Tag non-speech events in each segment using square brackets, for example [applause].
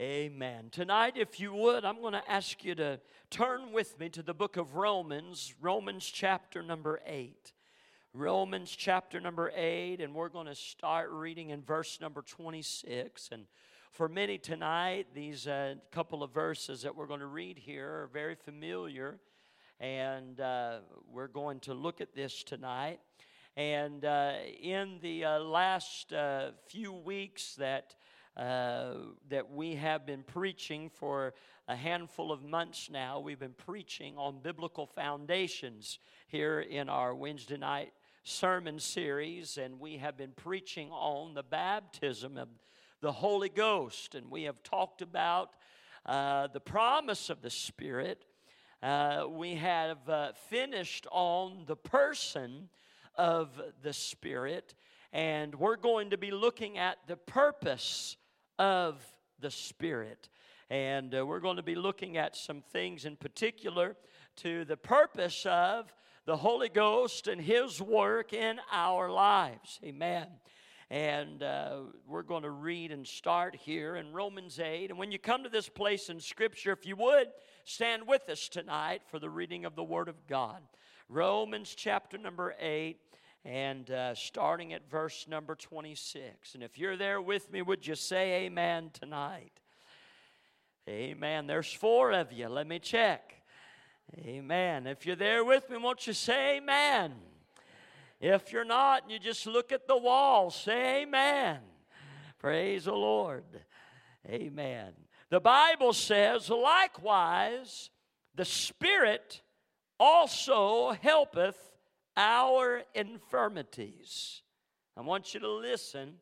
Amen. Tonight, if you would, I'm going to ask you to turn with me to the book of Romans, Romans chapter number 8. Romans chapter number 8, and we're going to start reading in verse number 26. And for many tonight, these uh, couple of verses that we're going to read here are very familiar, and uh, we're going to look at this tonight. And uh, in the uh, last uh, few weeks that uh, that we have been preaching for a handful of months now. We've been preaching on biblical foundations here in our Wednesday night sermon series, and we have been preaching on the baptism of the Holy Ghost, and we have talked about uh, the promise of the Spirit. Uh, we have uh, finished on the person of the Spirit, and we're going to be looking at the purpose of the Spirit. And uh, we're going to be looking at some things in particular to the purpose of the Holy Ghost and His work in our lives. Amen. And uh, we're going to read and start here in Romans 8. And when you come to this place in Scripture, if you would, stand with us tonight for the reading of the Word of God. Romans chapter number 8 and uh, starting at verse number 26. And if you're there with me, would you say amen tonight? Amen. There's four of you. Let me check. Amen. If you're there with me, won't you say amen? If you're not, and you just look at the wall, say amen. Praise the Lord. Amen. The Bible says, likewise, the Spirit also helpeth our infirmities. I want you to listen.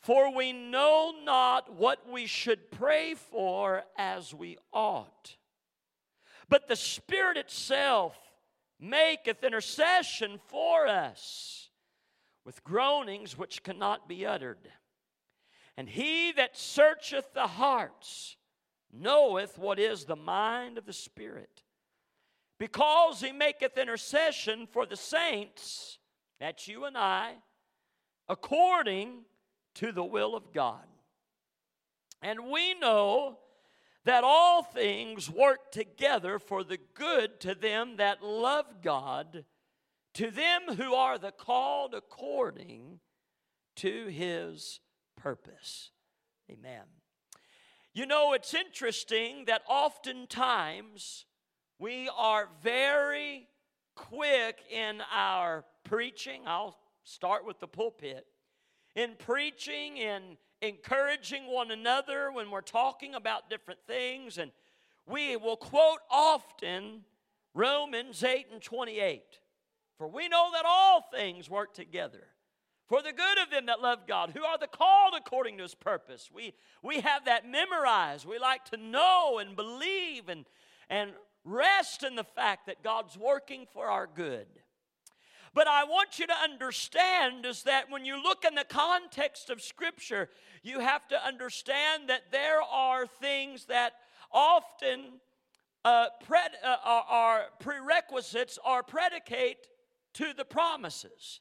For we know not what we should pray for as we ought. But the Spirit itself maketh intercession for us with groanings which cannot be uttered. And he that searcheth the hearts knoweth what is the mind of the Spirit because he maketh intercession for the saints, that's you and I, according to the will of God. And we know that all things work together for the good to them that love God, to them who are the called according to his purpose. Amen. You know, it's interesting that oftentimes we are very quick in our preaching. I'll start with the pulpit. In preaching and encouraging one another when we're talking about different things, and we will quote often Romans 8 and 28. For we know that all things work together for the good of them that love God, who are the called according to his purpose. We, we have that memorized. We like to know and believe and, and rest in the fact that God's working for our good. But I want you to understand is that when you look in the context of Scripture, you have to understand that there are things that often uh, pred, uh, are prerequisites or predicate to the promises.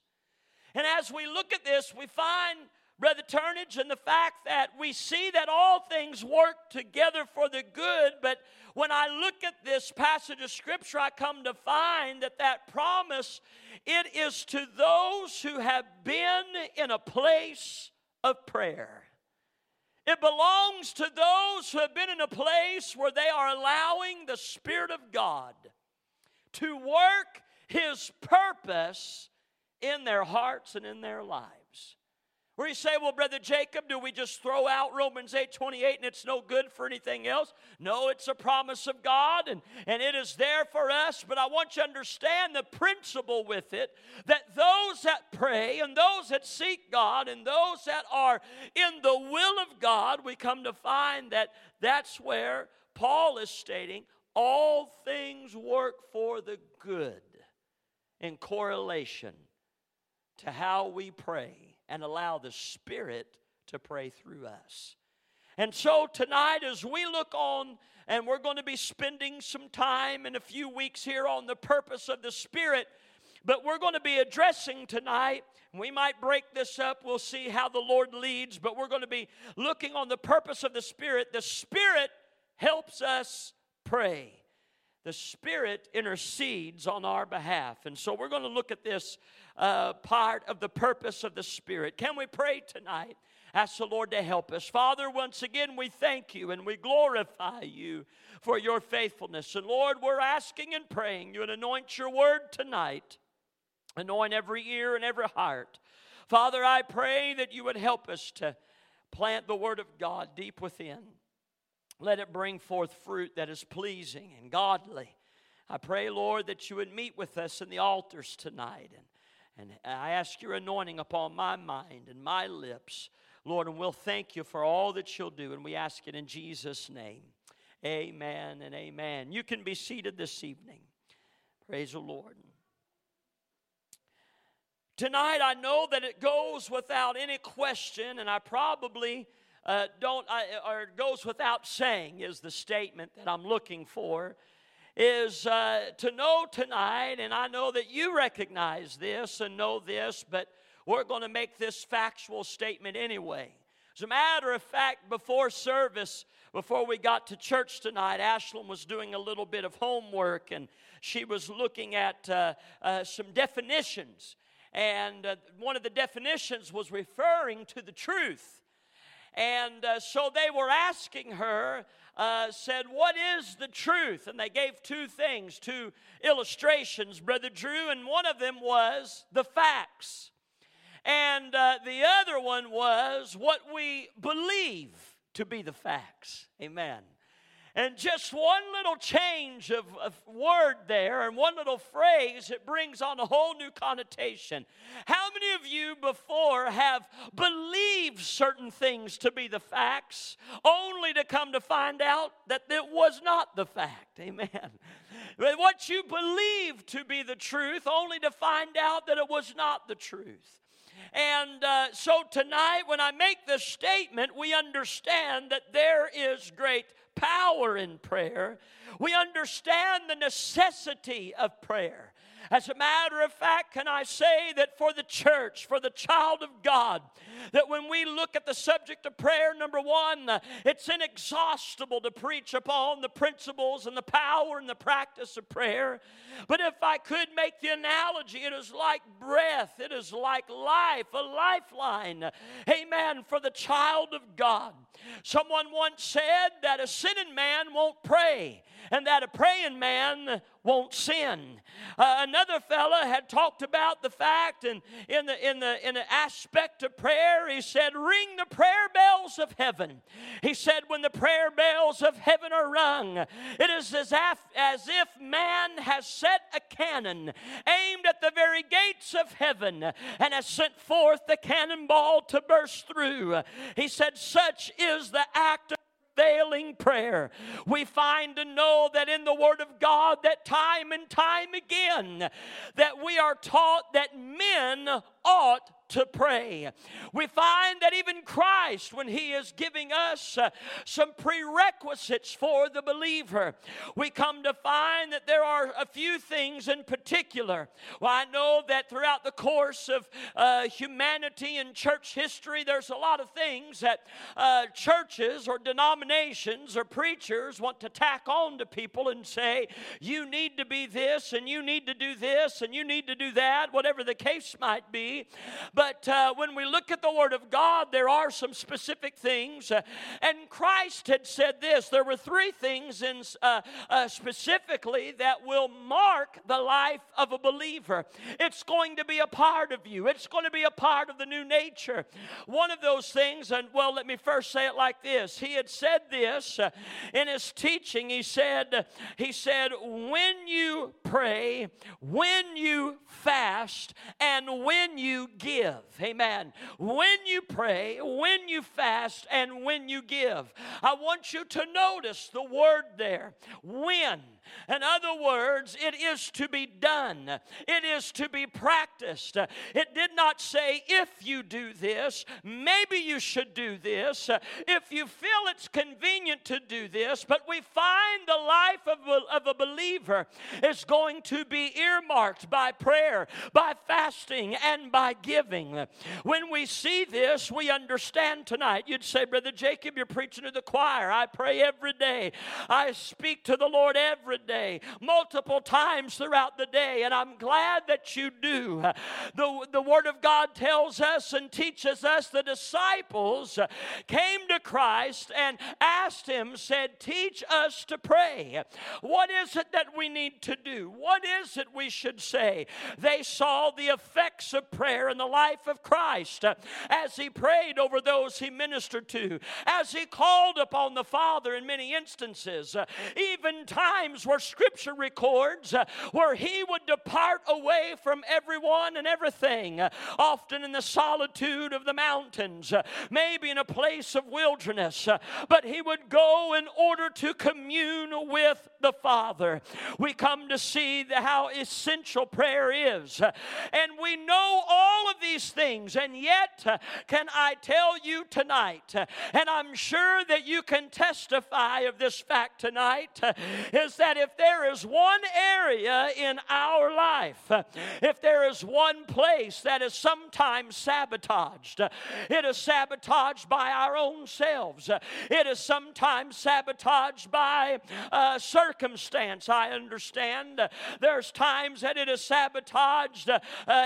And as we look at this, we find Brother Turnage, and the fact that we see that all things work together for the good, but when I look at this passage of Scripture, I come to find that that promise, it is to those who have been in a place of prayer. It belongs to those who have been in a place where they are allowing the Spirit of God to work His purpose in their hearts and in their lives. Where you say, well, Brother Jacob, do we just throw out Romans 8 28 and it's no good for anything else? No, it's a promise of God and, and it is there for us. But I want you to understand the principle with it that those that pray and those that seek God and those that are in the will of God, we come to find that that's where Paul is stating all things work for the good in correlation to how we pray and allow the Spirit to pray through us. And so tonight, as we look on, and we're going to be spending some time in a few weeks here on the purpose of the Spirit, But we're going to be addressing tonight. We might break this up. We'll see how the Lord leads, but we're going to be looking on the purpose of the Spirit. The Spirit helps us pray. The Spirit intercedes on our behalf. And so we're going to look at this uh, part of the purpose of the Spirit. Can we pray tonight? Ask the Lord to help us. Father, once again, we thank you and we glorify you for your faithfulness. And Lord, we're asking and praying you and anoint your word tonight, anoint every ear and every heart. Father, I pray that you would help us to plant the word of God deep within. Let it bring forth fruit that is pleasing and godly. I pray, Lord, that you would meet with us in the altars tonight. And, and I ask your anointing upon my mind and my lips, Lord, and we'll thank you for all that you'll do. And we ask it in Jesus' name. Amen and amen. You can be seated this evening. Praise the Lord. Tonight, I know that it goes without any question, and I probably uh, don't, I, or goes without saying, is the statement that I'm looking for, is uh, to know tonight, and I know that you recognize this and know this, but we're going to make this factual statement anyway. As a matter of fact, before service, before we got to church tonight, Ashlyn was doing a little bit of homework and she was looking at uh, uh, some definitions. And uh, one of the definitions was referring to the truth. And uh, so they were asking her, uh, said, What is the truth? And they gave two things, two illustrations, Brother Drew, and one of them was the facts. And uh, the other one was what we believe to be the facts. Amen. And just one little change of, of, word there and one little phrase, it brings on a whole new connotation. How many of you before have believed certain things to be the facts, only to come to find out that it was not the fact? Amen. What you believed to be the truth, only to find out that it was not the truth. And uh, so tonight, when I make this statement, we understand that there is great power in prayer. We understand the necessity of prayer. As a matter of fact, can I say that for the church, for the child of God, that when we look at the subject of prayer, number one, it's inexhaustible to preach upon the principles and the power and the practice of prayer. But if I could make the analogy, it is like breath, it is like life, a lifeline. Amen. For the child of God. Someone once said that a sinning man won't pray, and that a praying man won't sin. Uh, another fella had talked about the fact, and in the in the in the aspect of prayer, he said, "Ring the prayer bells of heaven." He said, "When the prayer bells of heaven are rung, it is as if as if man has set a cannon aimed at the very gates of heaven and has sent forth the cannonball to burst through." He said, "Such is the act of prayer. We find to know that in the Word of God that time and time again that we are taught that men ought to pray. We find that even Christ, when He is giving us uh, some prerequisites for the believer, we come to find that there are a few things in particular. Well, I know that throughout the course of uh, humanity and church history, there's a lot of things that uh, churches or denominations or preachers want to tack on to people and say, you need to be this and you need to do this and you need to do that, whatever the case might be. But but uh, when we look at the Word of God, there are some specific things. Uh, and Christ had said this there were three things in, uh, uh, specifically that will mark the life of a believer. It's going to be a part of you, it's going to be a part of the new nature. One of those things, and well, let me first say it like this He had said this uh, in His teaching. He said, He said, when you pray, when you fast, and when you give, give. Amen. When you pray, when you fast, and when you give. I want you to notice the word there. When. In other words, it is to be done, it is to be practiced. It did not say, if you do this, maybe you should do this, if you feel it's convenient to do this, but we find the life of a, of a believer is going to be earmarked by prayer, by fasting, and by giving. When we see this, we understand tonight. You'd say, Brother Jacob, you're preaching to the choir. I pray every day. I speak to the Lord every day, multiple times throughout the day, and I'm glad that you do. The, the Word of God tells us and teaches us the disciples came to Christ and asked Him, said, Teach us to pray. What is it that we need to do? What is it we should say? They saw the effects of prayer in the life of Christ as He prayed over those He ministered to, as He called upon the Father in many instances, even times where Scripture records uh, where He would depart away from everyone and everything, uh, often in the solitude of the mountains, uh, maybe in a place of wilderness, but He would go in order to commune with the Father. We come to see how essential prayer is. And we know all of these things, and yet, can I tell you tonight, and I'm sure that you can testify of this fact tonight, is that if there is one area in our life, if there is one place that is sometimes sabotaged, it is sabotaged by our own selves, it is sometimes sabotaged by uh, circumstance. I understand there's times that it is sabotaged, uh,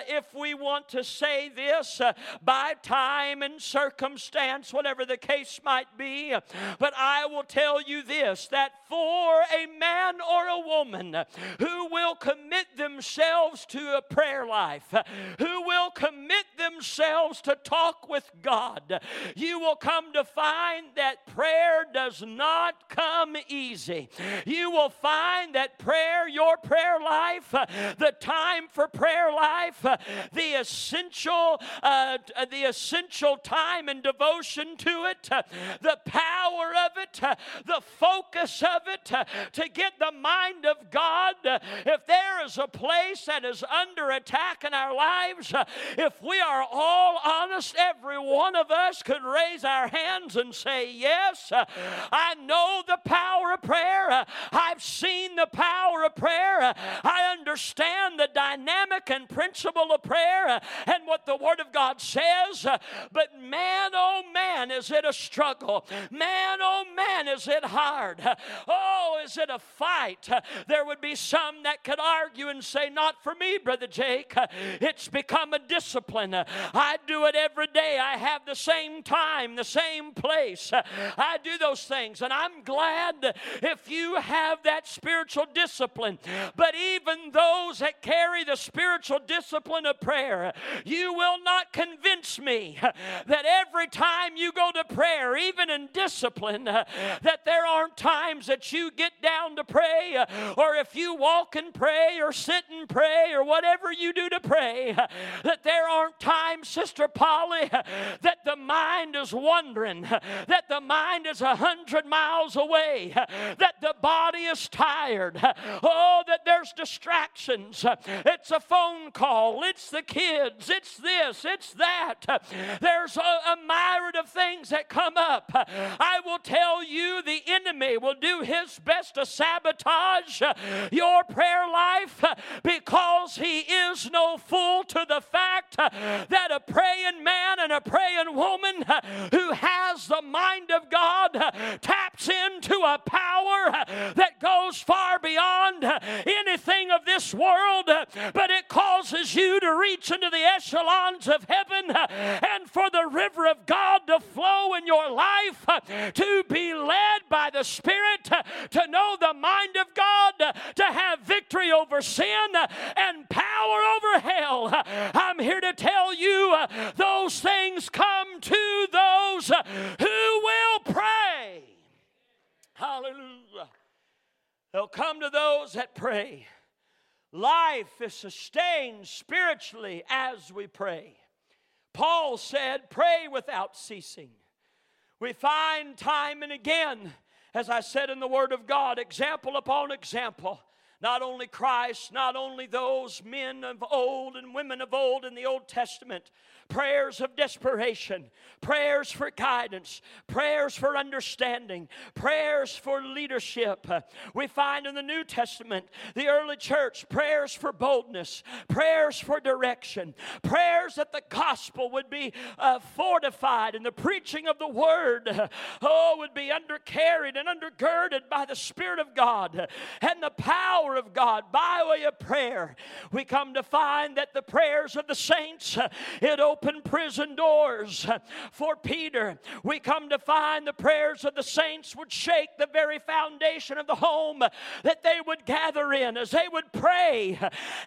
if we want to say this, uh, by time and circumstance, whatever the case might be. But I will tell you this that for a man or a woman who will commit themselves to a prayer life, who will commit themselves to talk with God, you will come to find that prayer does not come easy. You will find that prayer, your prayer life, the time for prayer life, the essential, uh, the essential time and devotion to it, the power of it, the focus of it, to get the mind of God. If there is a place that is under attack in our lives, if we are all honest, every one of us could raise our hands and say, Yes, I know the power of prayer. I've seen the power of prayer. I understand the dynamic and principle of prayer and what the Word of God says. But man, oh man, is it a struggle. Man, oh man, is it hard. Oh, is it a fight? There would be some that could argue and say, Not for me, Brother Jake. It's become a discipline. I do it every day. I have the same time, the same place. I do those things. And I'm glad if you have that spiritual discipline. But even those that carry the spiritual discipline of prayer, you will not convince me that every time you go to prayer, even in discipline, that there aren't times that you get down to pray, uh, or if you walk and pray, or sit and pray, or whatever you do to pray, uh, that there aren't times, Sister Polly, uh, that the mind is wandering, that the mind is a hundred miles away, that the body is tired, oh, that there's distractions. It's a phone call, it's the kids, it's this, it's that. There's a, a myriad of things that come up. I will tell you, the enemy will do his best to sabotage your prayer life because he is no fool to the fact that a praying man and a praying woman who has the mind of God taps into a power that goes far beyond anything of this world, but it causes you to reach into the echelons of heaven and for the river of God to flow in your life, to be led by the Spirit, to know the mind of God, to have victory over sin and power over hell. I'm here to tell you those things come to those who will pray. Hallelujah. They'll come to those that pray. Life is sustained spiritually as we pray. Paul said, Pray without ceasing. We find time and again as I said in the Word of God, example upon example not only Christ, not only those men of old and women of old in the Old Testament, prayers of desperation, prayers for guidance, prayers for understanding, prayers for leadership. We find in the New Testament, the early church, prayers for boldness, prayers for direction, prayers that the gospel would be uh, fortified and the preaching of the word, oh, would be undercarried and undergirded by the Spirit of God and the power of God by way of prayer. We come to find that the prayers of the saints, uh, it opened prison doors for Peter. We come to find the prayers of the saints would shake the very foundation of the home that they would gather in as they would pray.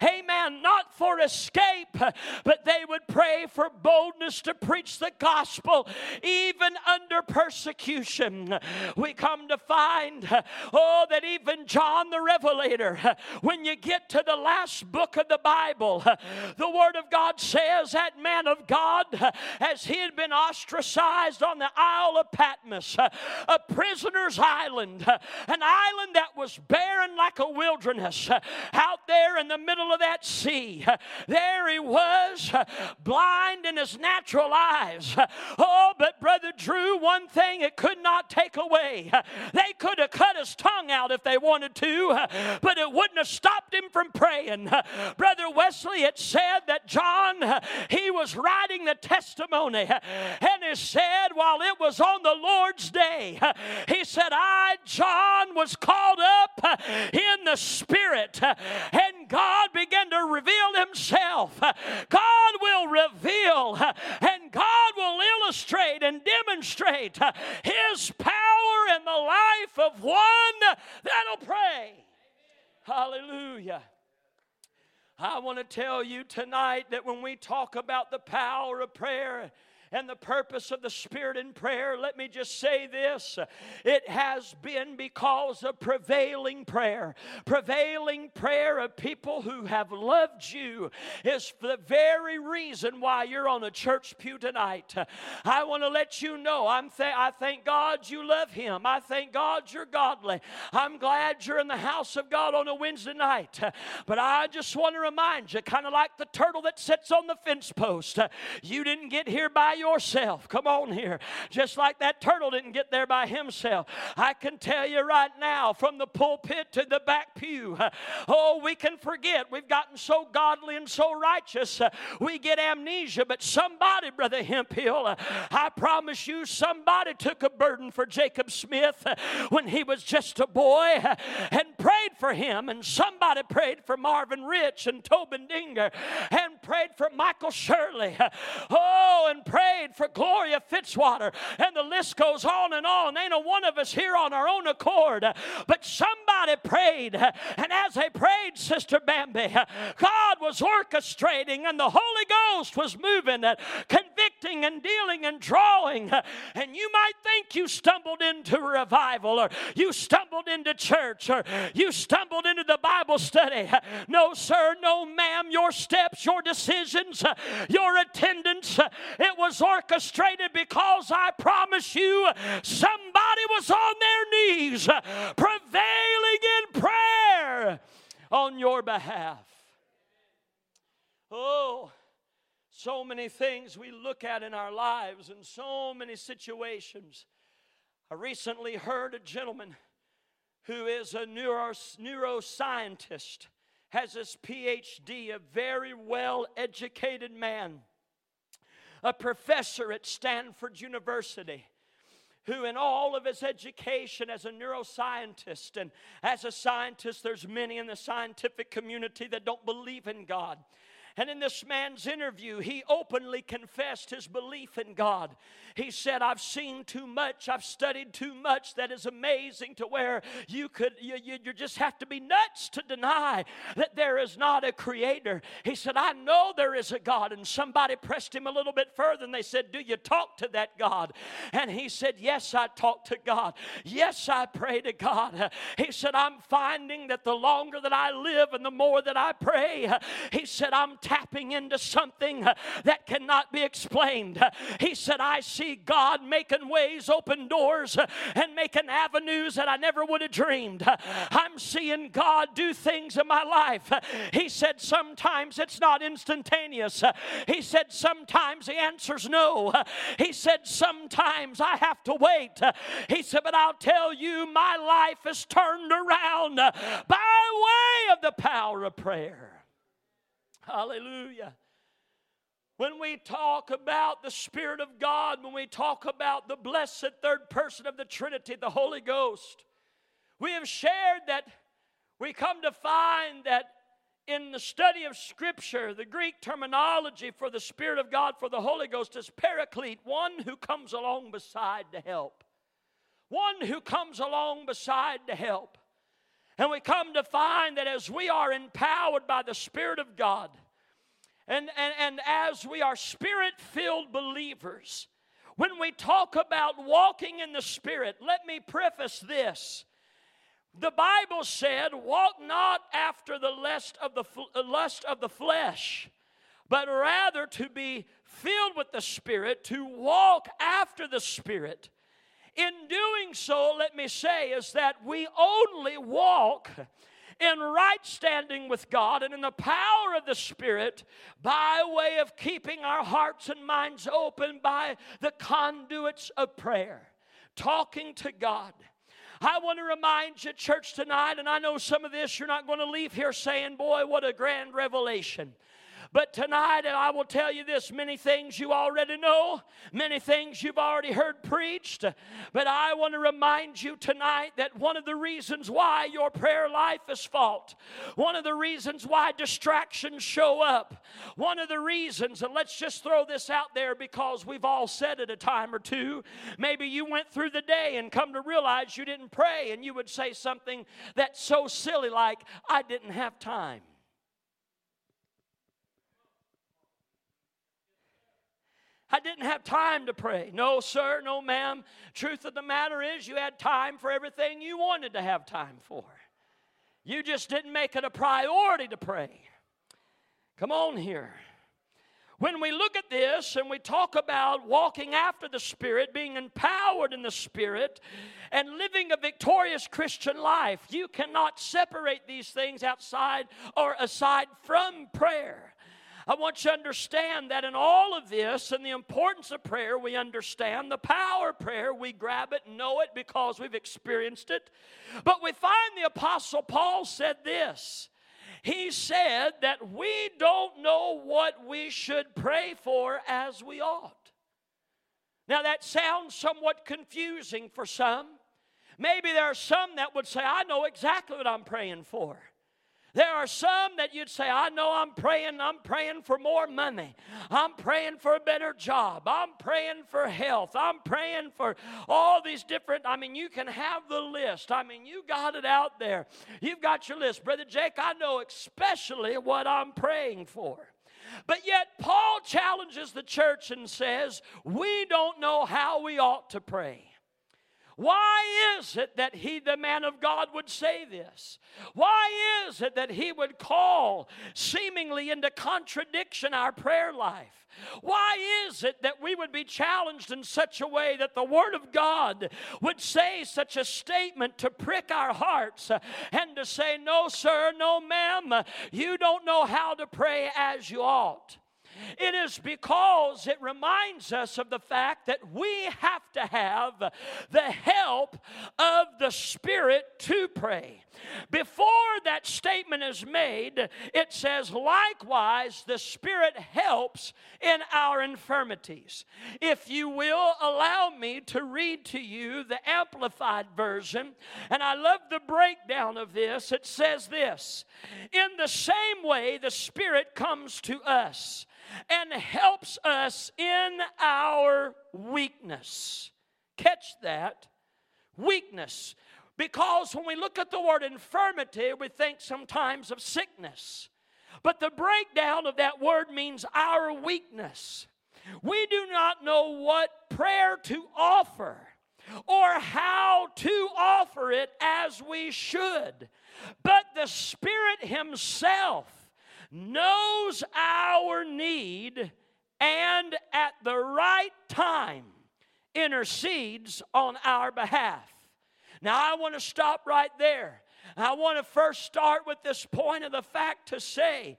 Amen. Not for escape, but they would pray for boldness to preach the gospel even under persecution. We come to find, uh, oh, that even John the Revelator, [laughs] when you get to the last book of the Bible, [laughs] the Word of God says that man of God [laughs] as he had been ostracized on the Isle of Patmos, a prisoner's island, an island that was barren like a wilderness, out there in the middle of that sea. There he was, blind in his natural eyes. Oh, but Brother Drew, one thing it could not take away. They could have cut his tongue out if they wanted to, but it wouldn't have stopped him from praying. [laughs] Brother Wesley, it said that John, [laughs] he was writing the testimony. [laughs] And he said, while it was on the Lord's day, he said, I, John, was called up in the Spirit, and God began to reveal Himself. God will reveal, and God will illustrate and demonstrate His power in the life of one that'll pray. Hallelujah. I want to tell you tonight that when we talk about the power of prayer, and the purpose of the Spirit in prayer, let me just say this it has been because of prevailing prayer. Prevailing prayer of people who have loved you is the very reason why you're on a church pew tonight. I want to let you know I'm th- I thank God you love Him. I thank God you're godly. I'm glad you're in the house of God on a Wednesday night. But I just want to remind you, kind of like the turtle that sits on the fence post, you didn't get here by yourself. Come on here. Just like that turtle didn't get there by himself. I can tell you right now, from the pulpit to the back pew, [laughs] oh, we can forget. We've gotten so godly and so righteous, uh, we get amnesia. But somebody, Brother Hemphill, uh, I promise you, somebody took a burden for Jacob Smith uh, when he was just a boy and prayed for him. And somebody prayed for Marvin Rich and Tobin Dinger and prayed for Michael Shirley. Oh, and prayed for Gloria Fitzwater, and the list goes on and on. Ain't a one of us here on our own accord, but somebody prayed, and as they prayed, Sister Bambi, God was orchestrating, and the Holy Ghost was moving, convicting, and dealing and drawing. And you might think you stumbled into revival, or you stumbled into church, or you stumbled into the Bible study. No, sir, no, ma'am. Your steps, your decisions, your attendance, it was orchestrated because I promise you, somebody was on their knees prevailing in prayer on your behalf. Oh, so many things we look at in our lives and so many situations. I recently heard a gentleman who is a neuro, neuroscientist, has his PhD, a very well educated man a professor at Stanford University who, in all of his education as a neuroscientist and as a scientist, there's many in the scientific community that don't believe in God. And in this man's interview, he openly confessed his belief in God. He said, I've seen too much, I've studied too much that is amazing to where you could, you, you, you just have to be nuts to deny that there is not a creator. He said, I know there is a God. And somebody pressed him a little bit further and they said, Do you talk to that God? And he said, Yes, I talk to God. Yes, I pray to God. He said, I'm finding that the longer that I live and the more that I pray, he said, I'm tapping into something uh, that cannot be explained. Uh, he said, I see God making ways, open doors, uh, and making avenues that I never would have dreamed. I'm seeing God do things in my life. He said, Sometimes it's not instantaneous. He said, Sometimes the answer's no. He said, Sometimes I have to wait. He said, But I'll tell you, my life is turned around by way of the power of prayer. Hallelujah. When we talk about the Spirit of God, when we talk about the blessed third person of the Trinity, the Holy Ghost, we have shared that we come to find that in the study of Scripture, the Greek terminology for the Spirit of God, for the Holy Ghost, is paraclete, one who comes along beside to help. One who comes along beside to help. And we come to find that as we are empowered by the Spirit of God, and, and, and as we are spirit filled believers, when we talk about walking in the Spirit, let me preface this. The Bible said, Walk not after the lust of the, uh, lust of the flesh, but rather to be filled with the Spirit, to walk after the Spirit. In doing so, let me say, is that we only walk in right standing with God and in the power of the Spirit by way of keeping our hearts and minds open by the conduits of prayer, talking to God. I want to remind you, church, tonight, and I know some of this you're not going to leave here saying, Boy, what a grand revelation. But tonight, I will tell you this many things you already know, many things you've already heard preached. But I want to remind you tonight that one of the reasons why your prayer life is fault, one of the reasons why distractions show up, one of the reasons, and let's just throw this out there because we've all said it a time or two. Maybe you went through the day and come to realize you didn't pray, and you would say something that's so silly like, I didn't have time. I didn't have time to pray. No, sir, no, ma'am. Truth of the matter is, you had time for everything you wanted to have time for. You just didn't make it a priority to pray. Come on here. When we look at this and we talk about walking after the Spirit, being empowered in the Spirit, and living a victorious Christian life, you cannot separate these things outside or aside from prayer. I want you to understand that in all of this and the importance of prayer, we understand the power of prayer. We grab it, and know it because we've experienced it. But we find the Apostle Paul said this. He said that we don't know what we should pray for as we ought. Now, that sounds somewhat confusing for some. Maybe there are some that would say, I know exactly what I'm praying for. There are some that you'd say, I know I'm praying, I'm praying for more money. I'm praying for a better job. I'm praying for health. I'm praying for all these different, I mean, you can have the list. I mean, you got it out there. You've got your list. Brother Jake, I know especially what I'm praying for. But yet, Paul challenges the church and says, We don't know how we ought to pray. Why is it that he, the man of God, would say this? Why is it that he would call seemingly into contradiction our prayer life? Why is it that we would be challenged in such a way that the Word of God would say such a statement to prick our hearts uh, and to say, No, sir, no, ma'am, uh, you don't know how to pray as you ought? It is because it reminds us of the fact that we have to have the help of the Spirit to pray. Before that statement is made, it says, likewise, the Spirit helps in our infirmities. If you will allow me to read to you the Amplified Version, and I love the breakdown of this, it says this In the same way, the Spirit comes to us and helps us in our weakness. Catch that? Weakness. Because when we look at the word infirmity, we think sometimes of sickness. But the breakdown of that word means our weakness. We do not know what prayer to offer or how to offer it as we should. But the Spirit Himself knows our need, and at the right time intercedes on our behalf. Now, I want to stop right there. I want to first start with this point of the fact to say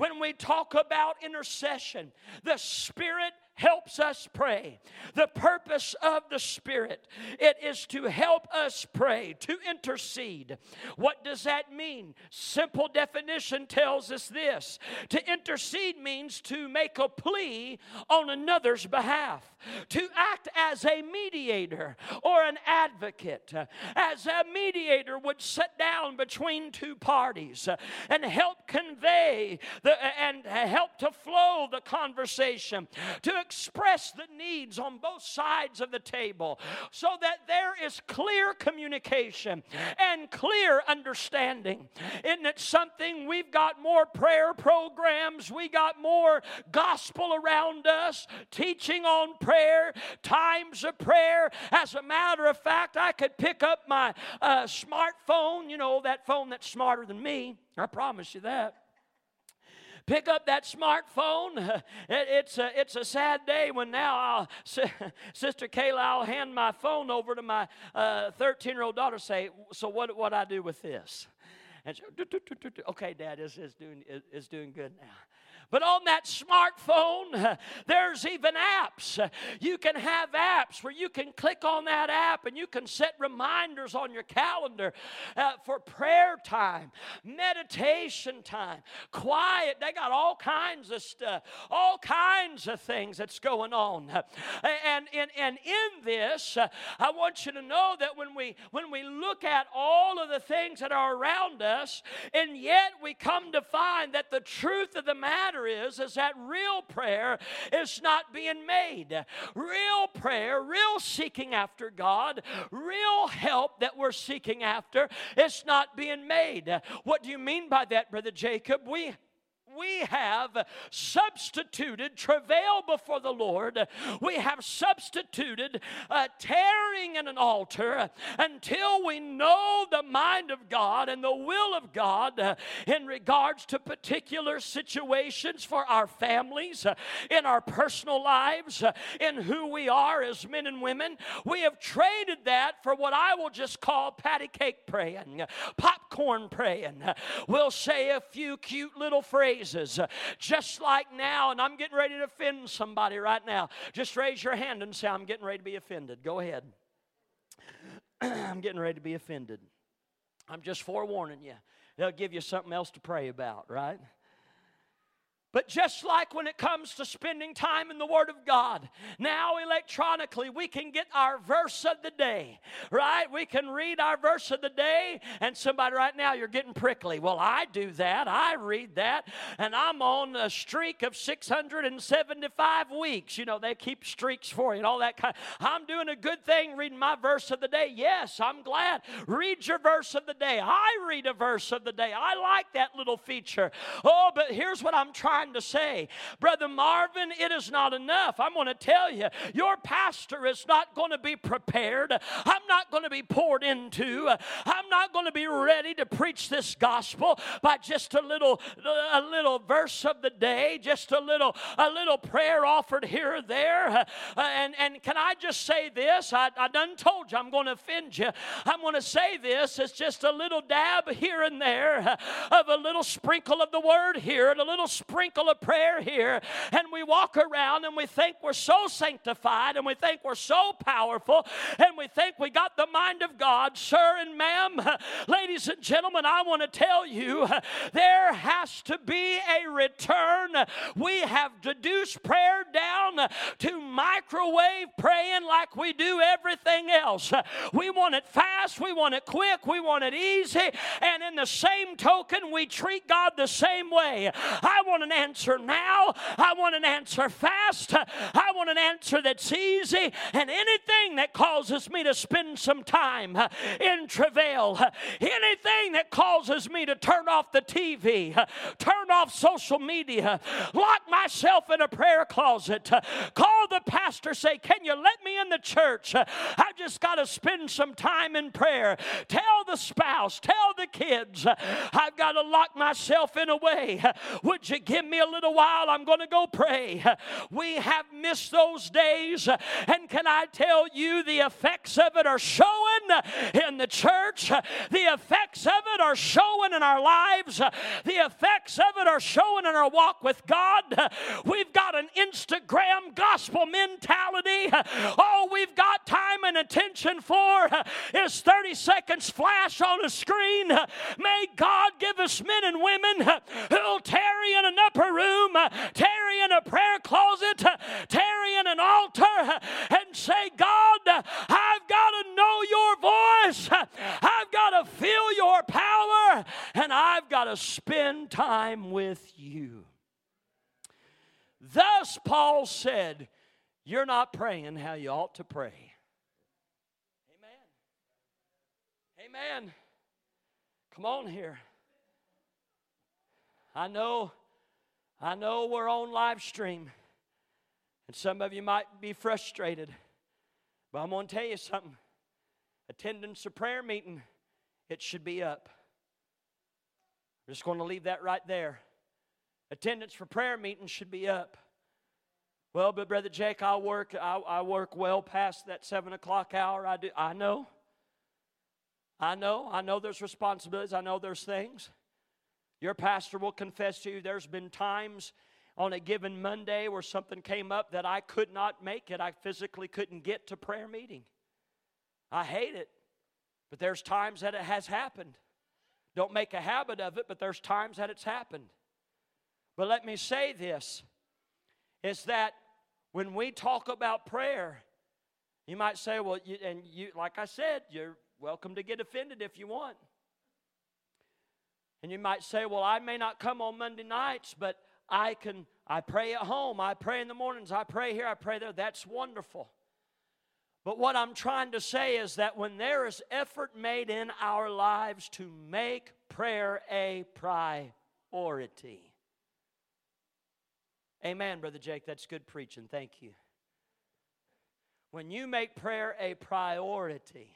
when we talk about intercession, the Spirit helps us pray. The purpose of the Spirit, it is to help us pray, to intercede. What does that mean? Simple definition tells us this. To intercede means to make a plea on another's behalf, to act as a mediator or an advocate, as a mediator would sit down between two parties and help convey the, and help to flow the conversation, to express the needs on both sides of the table so that there is clear communication and clear understanding. Isn't it something? We've got more prayer programs, we got more gospel around us, teaching on prayer, times of prayer. As a matter of fact, I could pick up my uh, smartphone, you know, that phone that's smarter than me. I promise you that pick up that smartphone. [laughs] It's a, it's a sad day when now I'll, [laughs] Sister Kayla, I'll hand my phone over to my 13 uh, year old daughter. Say, so what what I do with this? And she, okay, Dad is is doing is doing good now. But on that smartphone, [laughs] there's even apps. You can have apps where you can click on that app and you can set reminders on your calendar uh, for prayer time, meditation time, quiet. They got all kinds of stuff, all kinds of things that's going on. And, and, and in this, I want you to know that when we when we look at all of the things that are around us, and yet we come to find that the truth of the matter matter is, is that real prayer is not being made. Real prayer, real seeking after God, real help that we're seeking after, it's not being made. What do you mean by that, Brother Jacob? We we have substituted travail before the Lord. We have substituted uh, tearing in an altar until we know the mind of God and the will of God uh, in regards to particular situations for our families, uh, in our personal lives, uh, in who we are as men and women. We have traded that for what I will just call patty cake praying, popcorn praying. We'll say a few cute little phrases Uh, just like now, and I'm getting ready to offend somebody right now. Just raise your hand and say, I'm getting ready to be offended. Go ahead. [clears throat] I'm getting ready to be offended. I'm just forewarning you. They'll give you something else to pray about, right? But just like when it comes to spending time in the Word of God, now electronically we can get our verse of the day, right? We can read our verse of the day, and somebody right now, you're getting prickly. Well, I do that, I read that, and I'm on a streak of 675 weeks. You know, they keep streaks for you and all that kind. I'm doing a good thing reading my verse of the day. Yes, I'm glad. Read your verse of the day. I read a verse of the day. I like that little feature. Oh, but here's what I'm trying trying to say. Brother Marvin, it is not enough. I'm going to tell you, your pastor is not going to be prepared. I'm not going to be poured into. I'm not going to be ready to preach this gospel by just a little a little verse of the day, just a little a little prayer offered here or there. and and can I just say this? I, I done told you I'm going to offend you. I'm going to say this. It's just a little dab here and there of a little sprinkle of the word here and a little sprinkle sprinkle of prayer here, and we walk around and we think we're so sanctified and we think we're so powerful and we think we got the mind of God. Sir and ma'am, [laughs] ladies and gentlemen, I want to tell you [laughs] there has to be a return. We have reduced prayer down to microwave praying like we do everything else. [laughs] We want it fast, we want it quick, we want it easy, and in the same token, we treat God the same way. I want an answer now. I want an answer fast. I want an answer that's easy. And anything that causes me to spend some time in travail, anything that causes me to turn off the TV, turn off social media, lock myself in a prayer closet, call the pastor, say, Can you let me in the church? I've just got to spend some time in prayer. Tell the spouse, tell the kids, I've got to lock myself in a way. Would you give me a little while? I'm going to go pray. We have missed those days. And can I tell you, the effects of it are showing in the church, the effects of it are showing in our lives, the effects of it are showing in our walk with God. We've got an Instagram gospel mentality. All we've got time and attention for is 30 seconds flash on a screen. May God give us men and women who'll tarry in an upper room, tarry in a prayer closet, tarry in an altar, and say, God, I've got to know your voice. I've got to feel your power, and I've got to spend time with you. Thus, Paul said, You're not praying how you ought to pray. Amen. Come on here. I know, I know we're on live stream, and some of you might be frustrated, but I'm going to tell you something. Attendance of prayer meeting, it should be up. I'm just going to leave that right there. Attendance for prayer meeting should be up. Well, but Brother Jake, I work, I, I work well past that seven o'clock hour. I do. I know. I know. I know there's responsibilities. I know there's things. Your pastor will confess to you there's been times on a given Monday where something came up that I could not make it. I physically couldn't get to prayer meeting. I hate it, but there's times that it has happened. Don't make a habit of it, but there's times that it's happened. But let me say this is that when we talk about prayer, you might say, well, you, and you, like I said, you're welcome to get offended if you want. And you might say, well, I may not come on Monday nights, but I can, I pray at home, I pray in the mornings, I pray here, I pray there. That's wonderful. But what I'm trying to say is that when there is effort made in our lives to make prayer a priority, Amen, Brother Jake. That's good preaching. Thank you. When you make prayer a priority,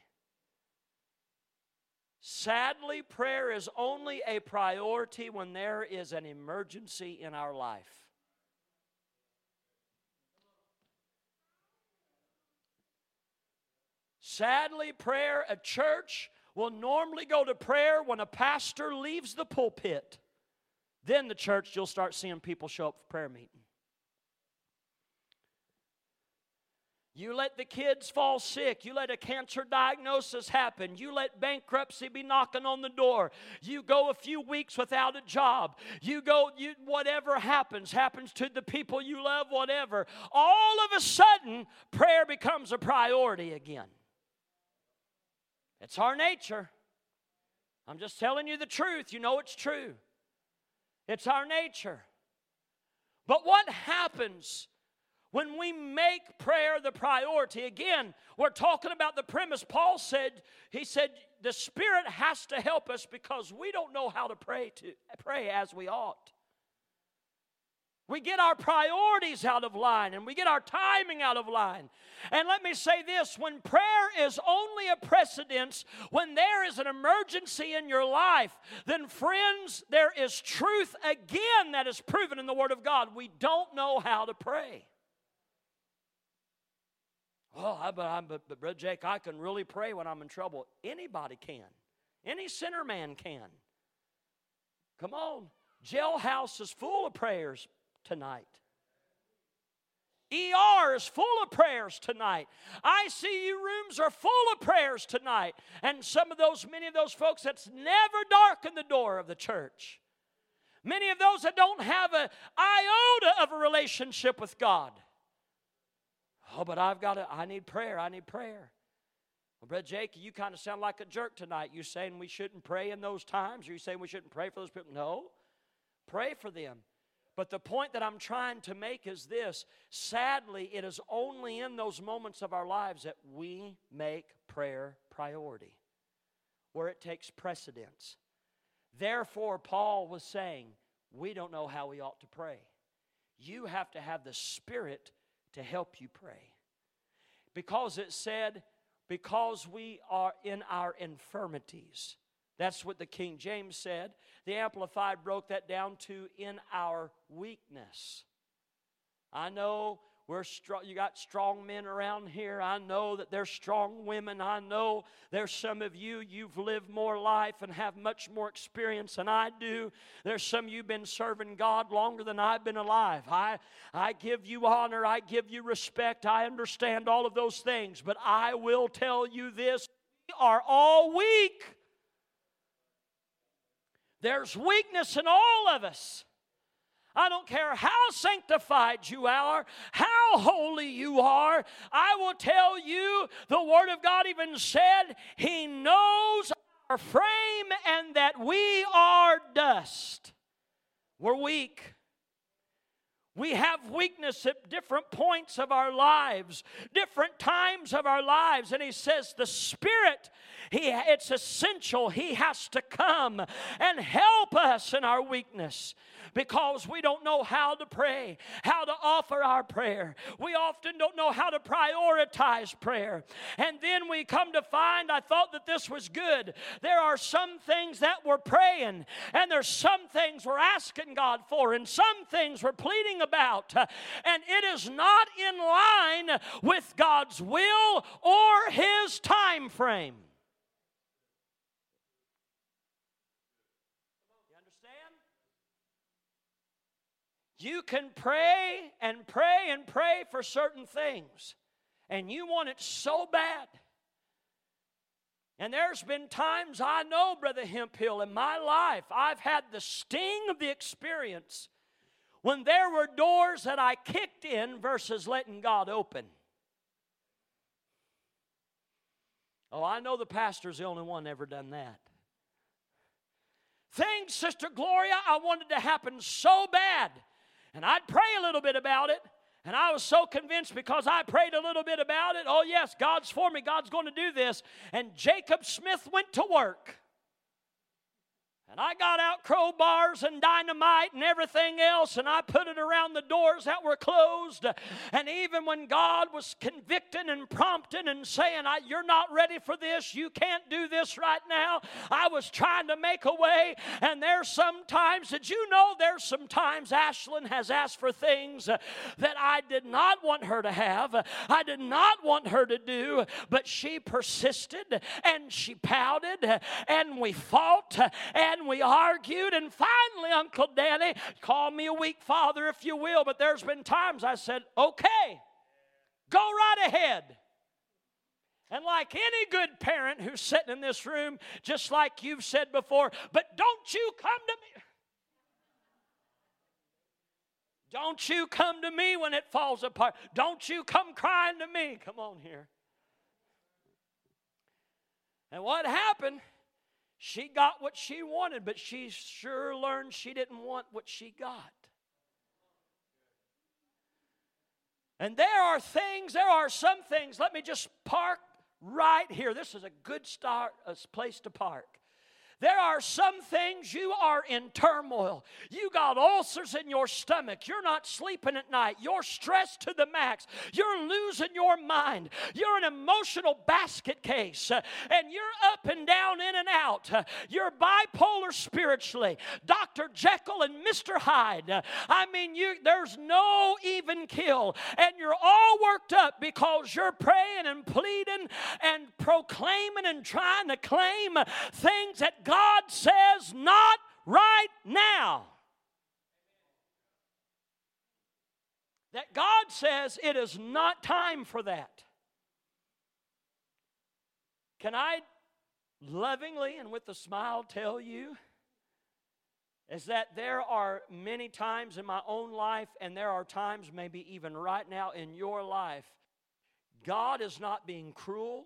sadly, prayer is only a priority when there is an emergency in our life. Sadly, prayer at church will normally go to prayer when a pastor leaves the pulpit. Then the church, you'll start seeing people show up for prayer meeting. You let the kids fall sick. You let a cancer diagnosis happen. You let bankruptcy be knocking on the door. You go a few weeks without a job. You go, you, whatever happens, happens to the people you love, whatever. All of a sudden, prayer becomes a priority again. It's our nature. I'm just telling you the truth. You know it's true. It's our nature. But what happens when we make prayer the priority? Again, we're talking about the premise. Paul said, he said, the Spirit has to help us because we don't know how to pray to pray as we ought. We get our priorities out of line and we get our timing out of line. And let me say this when prayer is only a precedence, when there is an emergency in your life, then, friends, there is truth again that is proven in the Word of God. We don't know how to pray. Oh, I, but, I, but, but Brother Jake, I can really pray when I'm in trouble. Anybody can. Any sinner man can. Come on. Jailhouse is full of prayers tonight. ER is full of prayers tonight. ICU rooms are full of prayers tonight. And some of those, many of those folks that's never darkened the door of the church. Many of those that don't have an iota of a relationship with God. Oh, but I've got to, I need prayer. I need prayer. Well, Brother Jake, you kind of sound like a jerk tonight. You saying we shouldn't pray in those times? Are you saying we shouldn't pray for those people? No. Pray for them. But the point that I'm trying to make is this sadly, it is only in those moments of our lives that we make prayer priority, where it takes precedence. Therefore, Paul was saying, we don't know how we ought to pray. You have to have the Spirit to help you pray. Because it said, because we are in our infirmities. That's what the King James said. The Amplified broke that down to in our weakness. I know we're strong, you got strong men around here. I know that there's strong women. I know there's some of you, you've lived more life and have much more experience than I do. There's some of you been serving God longer than I've been alive. I, I give you honor, I give you respect, I understand all of those things, but I will tell you this we are all weak. There's weakness in all of us. I don't care how sanctified you are, how holy you are. I will tell you, the Word of God even said, He knows our frame and that we are dust. We're weak. We have weakness at different points of our lives, different times of our lives. And he says the Spirit, he, it's essential. He has to come and help us in our weakness because we don't know how to pray, how to offer our prayer. We often don't know how to prioritize prayer. And then we come to find, I thought that this was good. There are some things that we're praying, and there's some things we're asking God for, and some things we're pleading about. And it is not in line with God's will or His time frame. You can pray and pray and pray for certain things, and you want it so bad. And there's been times I know, Brother Hemphill, in my life, I've had the sting of the experience when there were doors that I kicked in versus letting God open. Oh, I know the pastor's the only one ever done that. Things, Sister Gloria, I wanted to happen so bad and I'd pray a little bit about it. And I was so convinced because I prayed a little bit about it. Oh, yes, God's for me. God's going to do this. And Jacob Smith went to work. And I got out crowbars and dynamite and everything else, and I put it around the doors that were closed. And even when God was convicting and prompting and saying, You're not ready for this, you can't do this right now, I was trying to make a way. And there's sometimes, did you know there's sometimes Ashlyn has asked for things uh, that I did not want her to have, uh, I did not want her to do, but she persisted and she pouted and we fought and we argued, and finally, Uncle Danny called me a weak father, if you will. But there's been times I said, okay, go right ahead. And like any good parent who's sitting in this room, just like you've said before, but don't you come to me. Don't you come to me when it falls apart. Don't you come crying to me. Come on here. And what happened? She got what she wanted, but she sure learned she didn't want what she got. And there are things, there are some things, let me just park right here. This is a good start, a place to park. There are some things you are in turmoil. You got ulcers in your stomach. You're not sleeping at night. You're stressed to the max. You're losing your mind. You're an emotional basket case. Uh, and you're up and down, in and out. Uh, you're bipolar spiritually. Dr. Jekyll and Mr. Hyde. Uh, I mean, you there's no even kill. And you're all worked up because you're praying and pleading and proclaiming and trying to claim things that God says, not right now. That God says it is not time for that. Can I lovingly and with a smile tell you is that there are many times in my own life, and there are times maybe even right now in your life, God is not being cruel,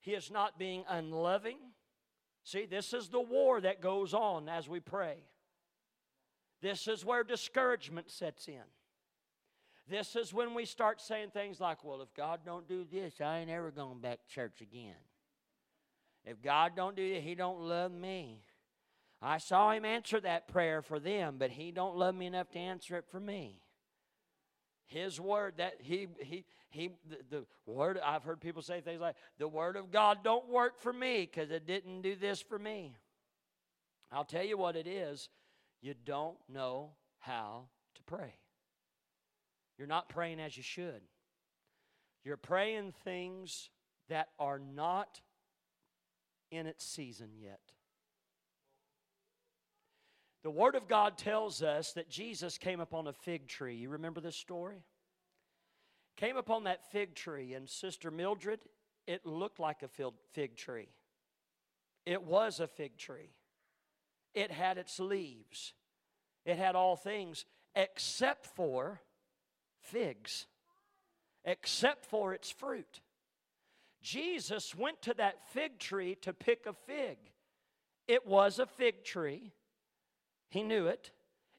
He is not being unloving, See, this is the war that goes on as we pray. This is where discouragement sets in. This is when we start saying things like, well, if God don't do this, I ain't ever going back to church again. If God don't do it, he don't love me. I saw him answer that prayer for them, but he don't love me enough to answer it for me. His word that he he he the, the word I've heard people say things like the word of God don't work for me because it didn't do this for me. I'll tell you what it is. You don't know how to pray. You're not praying as you should. You're praying things that are not in its season yet. The Word of God tells us that Jesus came upon a fig tree. You remember this story? Came upon that fig tree, and Sister Mildred, it looked like a fig tree. It was a fig tree. It had its leaves, it had all things except for figs, except for its fruit. Jesus went to that fig tree to pick a fig. It was a fig tree. He knew it.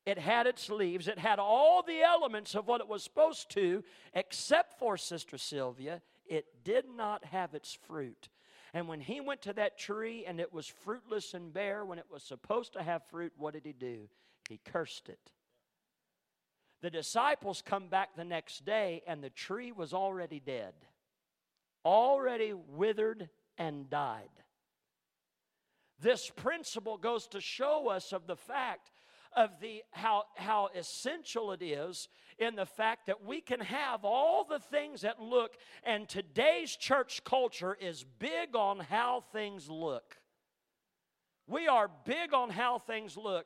It had its leaves. It had all the elements of what it was supposed to, except for Sister Sylvia, it did not have its fruit. And when he went to that tree and it was fruitless and bare, when it was supposed to have fruit, what did he do? He cursed it. The disciples come back the next day and the tree was already dead, already withered and died. This principle goes to show us of the fact of the how how essential it is in the fact that we can have all the things that look and today's church culture is big on how things look. We are big on how things look.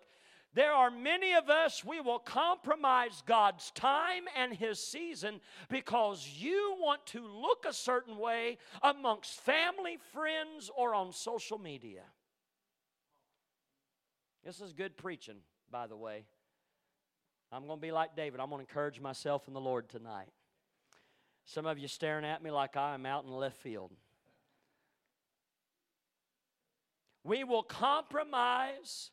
There are many of us, we will compromise God's time and His season because you want to look a certain way amongst family, friends, or on social media. This is good preaching, by the way. I'm going to be like David. I'm going to encourage myself in the Lord tonight. Some of you staring at me like I am out in left field. We will compromise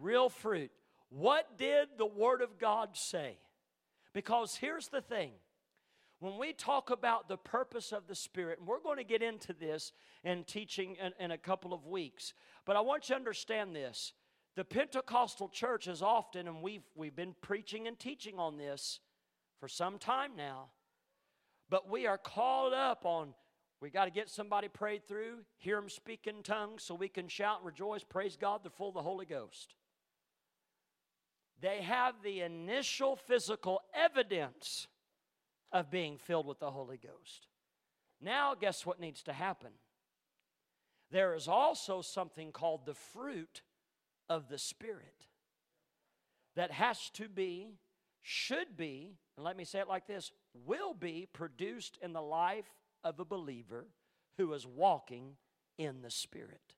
real fruit. What did the Word of God say? Because here's the thing when we talk about the purpose of the Spirit, and we're going to get into this in teaching in, in, a couple of weeks, but I want you to understand this. The Pentecostal church is often, and we've, we've been preaching and teaching on this for some time now, but we are called up on we got to get somebody prayed through, hear them speak in tongues so we can shout and rejoice, praise God, they're full of the Holy Ghost. They have the initial physical evidence of being filled with the Holy Ghost. Now, guess what needs to happen? There is also something called the fruit of the Spirit that has to be, should be, and let me say it like this will be produced in the life of a believer who is walking in the Spirit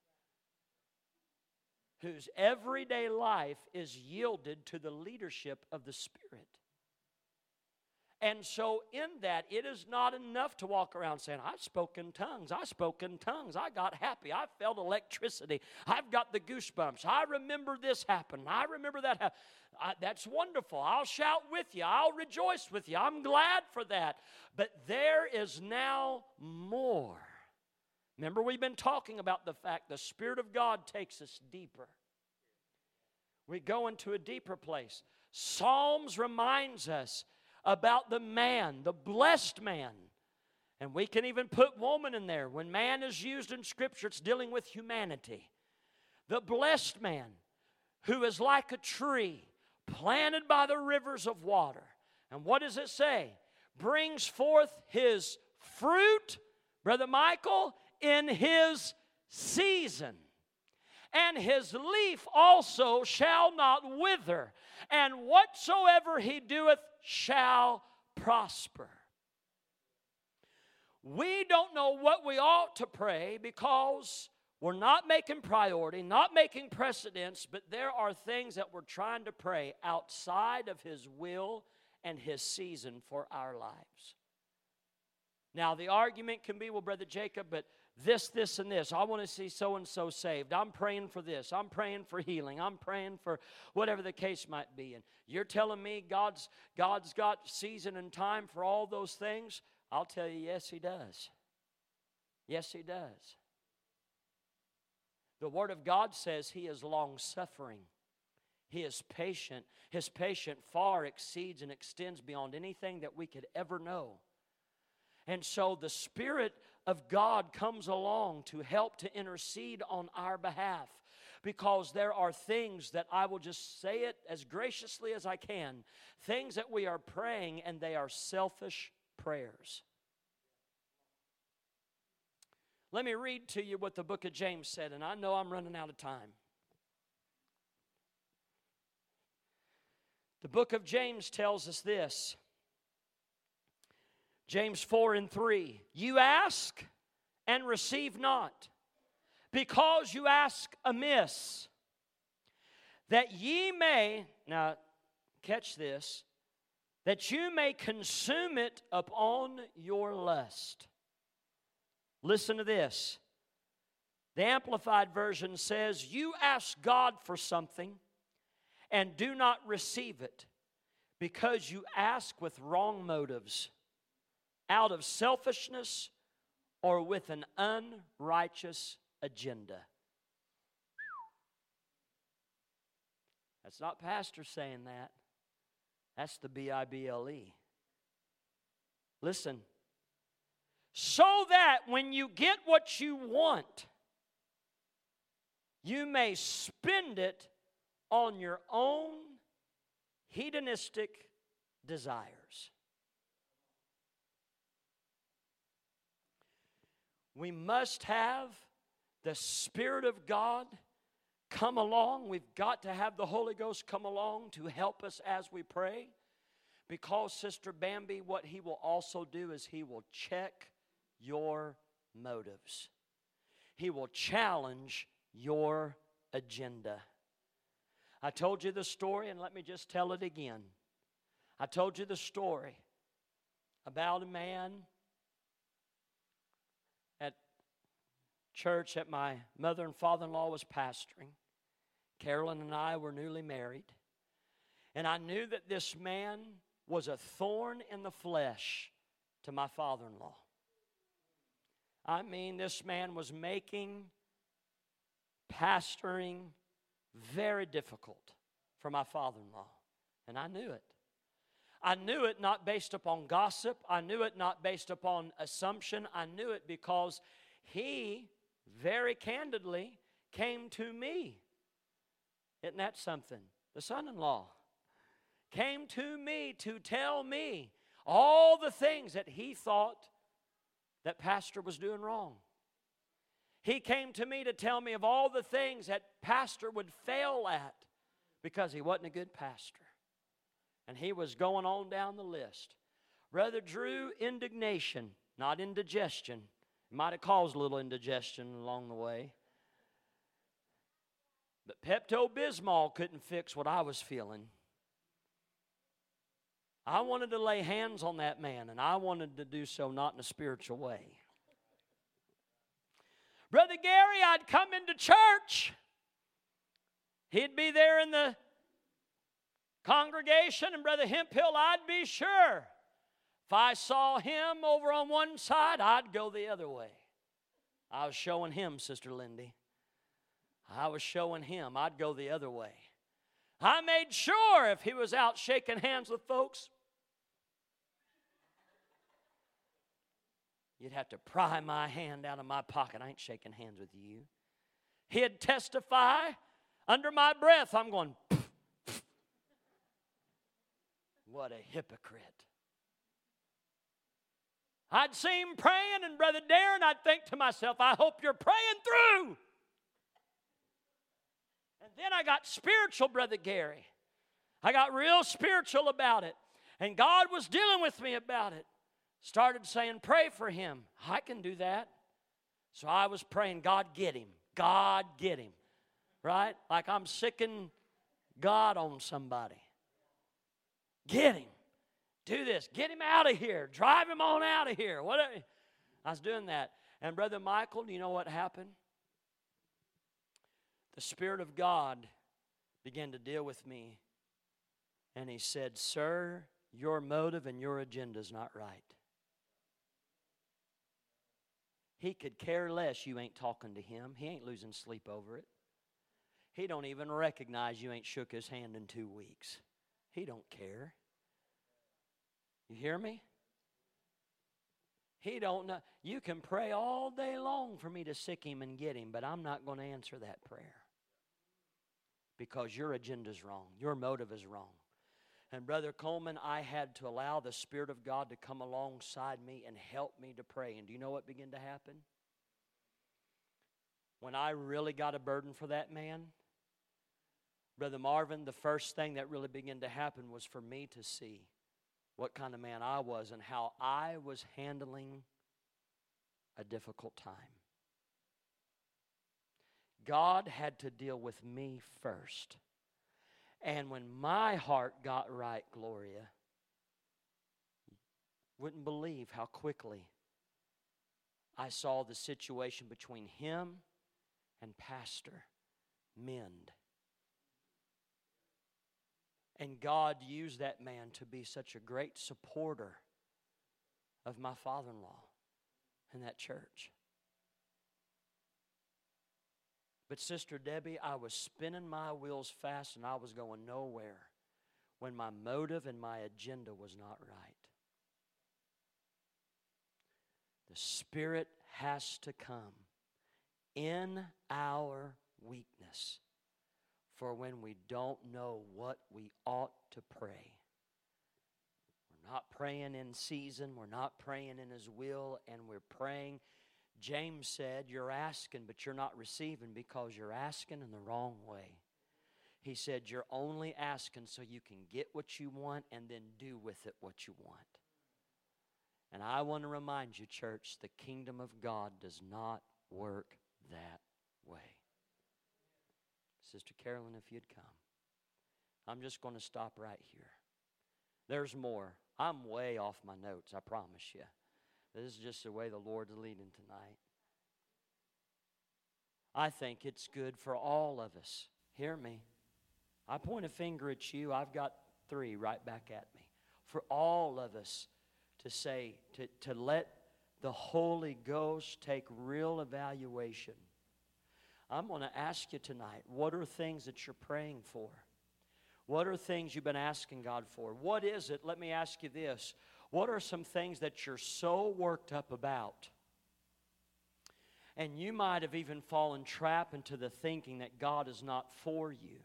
whose everyday life is yielded to the leadership of the Spirit. And so, in that, it is not enough to walk around saying, I spoke in tongues, I spoke in tongues, I got happy, I felt electricity, I've got the goosebumps, I remember this happened, I remember that happened. that's wonderful. I'll shout with you, I'll rejoice with you, I'm glad for that. But there is now more. Remember, we've been talking about the fact the Spirit of God takes us deeper. We go into a deeper place. Psalms reminds us about the man, the blessed man. And we can even put woman in there. When man is used in Scripture, it's dealing with humanity. The blessed man who is like a tree planted by the rivers of water. And what does it say? Brings forth his fruit, Brother Michael, in his season. And his leaf also shall not wither, and whatsoever he doeth shall prosper. We don't know what we ought to pray because we're not making priority, not making precedence, but there are things that we're trying to pray outside of His will and His season for our lives. Now, the argument can be, well, Brother Jacob, but this, this, and this. I want to see so and so saved. I'm praying for this. I'm praying for healing. I'm praying for whatever the case might be. And you're telling me God's God's got season and time for all those things? I'll tell you, yes, He does. Yes, He does. The Word of God says He is long suffering. He is patient. His patience far exceeds and extends beyond anything that we could ever know. And so the Spirit of God comes along to help to intercede on our behalf because there are things that I will just say it as graciously as I can things that we are praying and they are selfish prayers. Let me read to you what the book of James said, and I know I'm running out of time. The book of James tells us this James 4 and 3 You ask and receive not, because you ask amiss, that ye may, now catch this, that you may consume it upon your lust. Listen to this. The Amplified Version says, You ask God for something and do not receive it because you ask with wrong motives, out of selfishness or with an unrighteous agenda. That's not pastor saying that. That's the B I B L E. Listen. So that when you get what you want, you may spend it on your own hedonistic desires. We must have the Spirit of God come along. We've got to have the Holy Ghost come along to help us as we pray. Because, Sister Bambi, what He will also do is He will check your motives, He will challenge your agenda. I told you the story, and let me just tell it again. I told you the story about a man at church that my mother and father in law was pastoring. Carolyn and I were newly married. And I knew that this man was a thorn in the flesh to my father in law. I mean, this man was making pastoring very difficult for my father in law. And I knew it. I knew it not based upon gossip. I knew it not based upon assumption. I knew it because he very candidly came to me. Isn't that something? The son in law came to me to tell me all the things that he thought that pastor was doing wrong. He came to me to tell me of all the things that pastor would fail at because he wasn't a good pastor. And he was going on down the list. Brother Drew, indignation, not indigestion. It might have caused a little indigestion along the way. But Pepto Bismol couldn't fix what I was feeling. I wanted to lay hands on that man, and I wanted to do so not in a spiritual way. Brother Gary, I'd come into church. He'd be there in the congregation, and Brother Hemphill, I'd be sure. If I saw him over on one side, I'd go the other way. I was showing him, Sister Lindy. I was showing him I'd go the other way. I made sure if he was out shaking hands with folks, You'd have to pry my hand out of my pocket. I ain't shaking hands with you. He'd testify under my breath. I'm going, what a hypocrite. I'd see him praying, and Brother Darren, I'd think to myself, I hope you're praying through. And then I got spiritual, Brother Gary. I got real spiritual about it. And God was dealing with me about it started saying, Pray for him. I can do that. So I was praying, God, get him. God, get him. Right? Like I'm sicking God on somebody. Get him. Do this. Get him out of here. Drive him on out of here. Whatever. I was doing that. And Brother Michael, do you know what happened? The Spirit of God began to deal with me. And he said, Sir, your motive and your agenda is not right. He could care less you ain't talking to him. He ain't losing sleep over it. He don't even recognize you ain't shook his hand in two weeks. He don't care. You hear me? He don't know. You can pray all day long for me to sick him and get him, but I'm not going to answer that prayer because your agenda's wrong. Your motive is wrong. And Brother Coleman, I had to allow the Spirit of God to come alongside me and help me to pray. And do you know what began to happen? When I really got a burden for that man, Brother Marvin, the first thing that really began to happen was for me to see what kind of man I was and how I was handling a difficult time. God had to deal with me first. And when my heart got right, Gloria, wouldn't believe how quickly I saw the situation between him and Pastor mend. And God used that man to be such a great supporter of my father in law in that church. But, Sister Debbie, I was spinning my wheels fast and I was going nowhere when my motive and my agenda was not right. The Spirit has to come in our weakness for when we don't know what we ought to pray. We're not praying in season, we're not praying in His will, and we're praying James said, You're asking, but you're not receiving because you're asking in the wrong way. He said, You're only asking so you can get what you want and then do with it what you want. And I want to remind you, church, the kingdom of God does not work that way. Sister Carolyn, if you'd come. I'm just going to stop right here. There's more. I'm way off my notes, I promise you. This is just the way the Lord's leading tonight. I think it's good for all of us. Hear me. I point a finger at you, I've got three right back at me. For all of us to say, to, to let the Holy Ghost take real evaluation. I'm going to ask you tonight what are things that you're praying for? What are things you've been asking God for? What is it? Let me ask you this what are some things that you're so worked up about? And you might have even fallen trap into the thinking that God is not for you.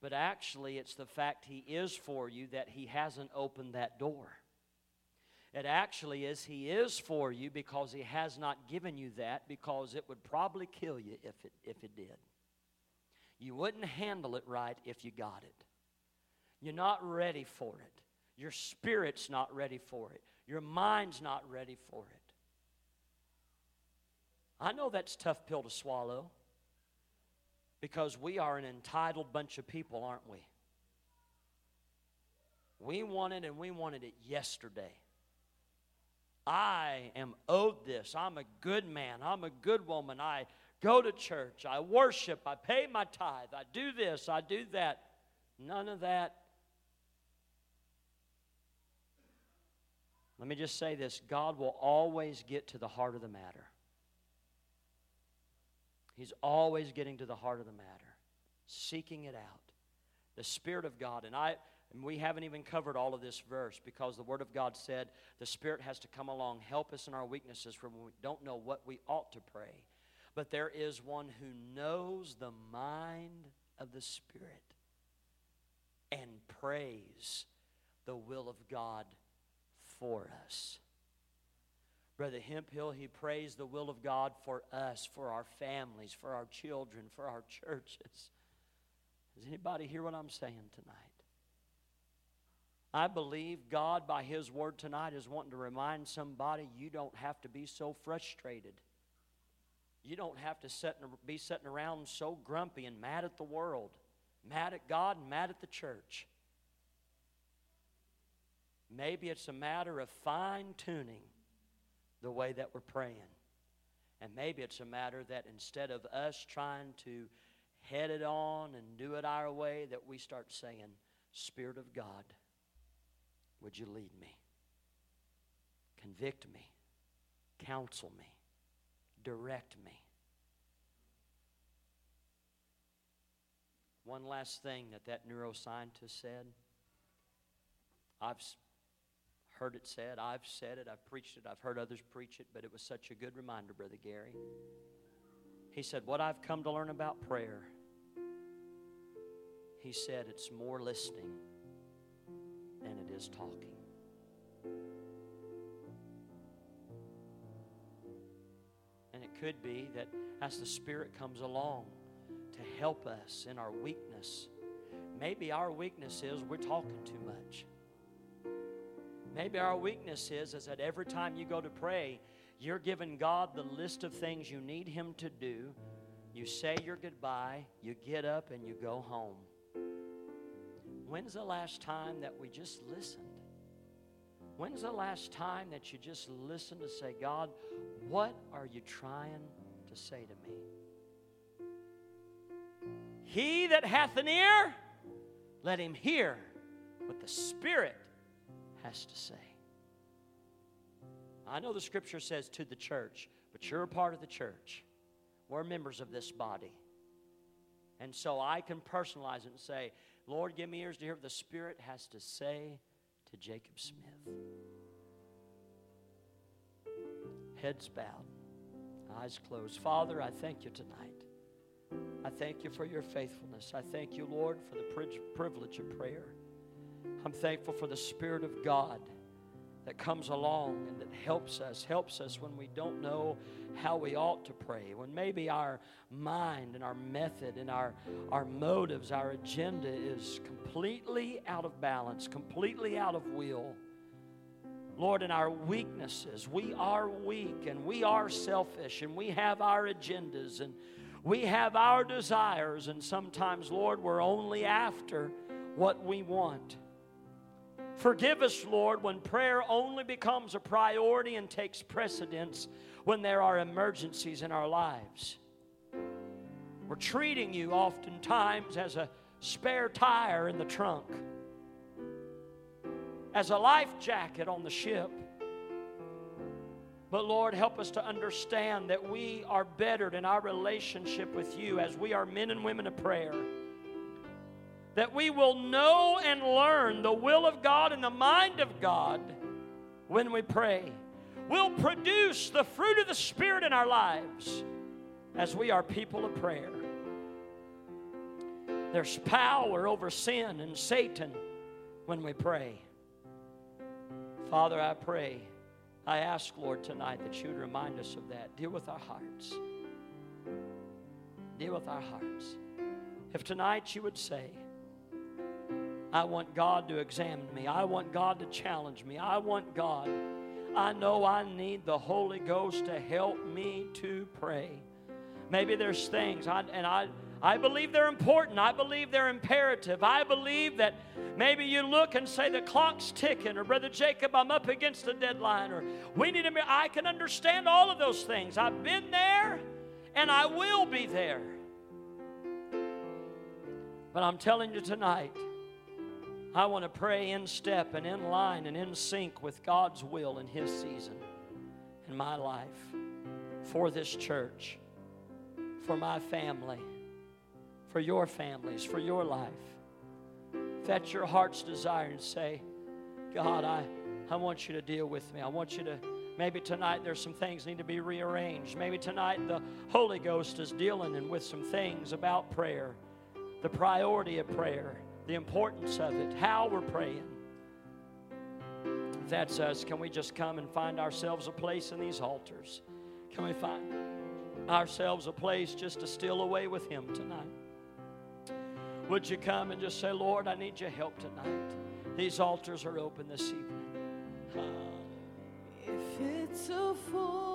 But actually, it's the fact He is for you that He hasn't opened that door. It actually is He is for you because He has not given you that because it would probably kill you if it, if it did. You wouldn't handle it right if you got it. You're not ready for it. Your spirit's not ready for it. Your mind's not ready for it. I know that's tough pill to swallow because we are an entitled bunch of people, aren't we? We wanted and we wanted it yesterday. I am owed this. I'm a good man. I'm a good woman. I go to church. I worship. I pay my tithe. I do this. I do that. None of that Let me just say this God will always get to the heart of the matter. He's always getting to the heart of the matter, seeking it out. The Spirit of God. And I and we haven't even covered all of this verse because the Word of God said the Spirit has to come along, help us in our weaknesses for when we don't know what we ought to pray. But there is one who knows the mind of the Spirit and prays the will of God for us. Brother Hemphill, he prays the will of God for us, for our families, for our children, for our [laughs] churches. Does anybody hear what I'm saying tonight? I believe God, by His word tonight, is wanting to remind somebody you don't have to be so frustrated. You don't have to sit, be sitting around so grumpy and mad at the world, mad at God, and mad at the church. Maybe it's a matter of fine tuning the way that we're praying. And maybe it's a matter that instead of us trying to head it on and do it our way, that we start saying, Spirit of God, would you lead me? Convict me, counsel me, direct me. One last thing that that neuroscientist said. I've heard it said, I've said it, I've preached it, I've heard others preach it, but it was such a good reminder, Brother Gary. He said, What I've come to learn about prayer, he said, it's more listening is talking. And it could be that as the Spirit comes along to help us in our weakness, maybe our weakness is we're talking too much. Maybe our weakness is, is that every time you go to pray, you're giving God the list of things you need Him to do. You say your goodbye, you get up, and you go home. When's the last time that we just listened? When's the last time that you just listened to say, God, what are you trying to say to me? He that hath an ear, let him hear what the Spirit has to say. I know the scripture says to the church, but you're a part of the church. We're members of this body. And so I can personalize it and say, Lord, give me ears to hear what the Spirit has to say to Jacob Smith. Heads bowed, eyes closed. Father, I thank you tonight. I thank you for your faithfulness. I thank you, Lord, for the privilege of prayer. I'm thankful for the Spirit of God that comes along and that helps us, helps us when we don't know how we ought to pray, when maybe our mind and our method and our, our motives, our agenda is completely out of balance, completely out of will. Lord, in our weaknesses, we are weak and we are selfish and we have our agendas and we have our desires, and sometimes, Lord, we're only after what we want. Forgive us, Lord, when prayer only becomes a priority and takes precedence when there are emergencies in our lives. We're treating you oftentimes as a spare tire in the trunk, as a life jacket on the ship. But Lord, help us to understand that we are bettered in our relationship with you as we are men and women of prayer that we will know and learn the will of God and the mind of God when we pray. We'll produce the fruit of the Spirit in our lives as we are people of prayer. There's power over sin and Satan when we pray. Father, I pray, I ask, Lord, tonight that you would remind us of that. Deal with our hearts. Deal with our hearts. If tonight you would say, I want God to examine me. I want God to challenge me. I want God. I know I need the Holy Ghost to help me to pray. Maybe there's things, I, and I, I believe they're important. I believe they're imperative. I believe that maybe you look and say the clock's ticking, or Brother Jacob, I'm up against a deadline, or we need to. I can understand all of those things. I've been there, and I will be there. But I'm telling you tonight, I want to pray in step and in line and in sync with God's will in His season in my life, for this church, for my family, for your families, for your life. If that's your heart's desire and say, God, I, I want you to deal with me. I want you to, maybe tonight there's some things need to be rearranged. Maybe tonight the Holy Ghost is dealing with some things about prayer, the priority of prayer the importance of it, how we're praying. If that's us, can we just come and find ourselves a place in these altars? Can we find ourselves a place just to steal away with Him tonight? Would you come and just say, Lord, I need your help tonight? These altars are open this evening. If it's a full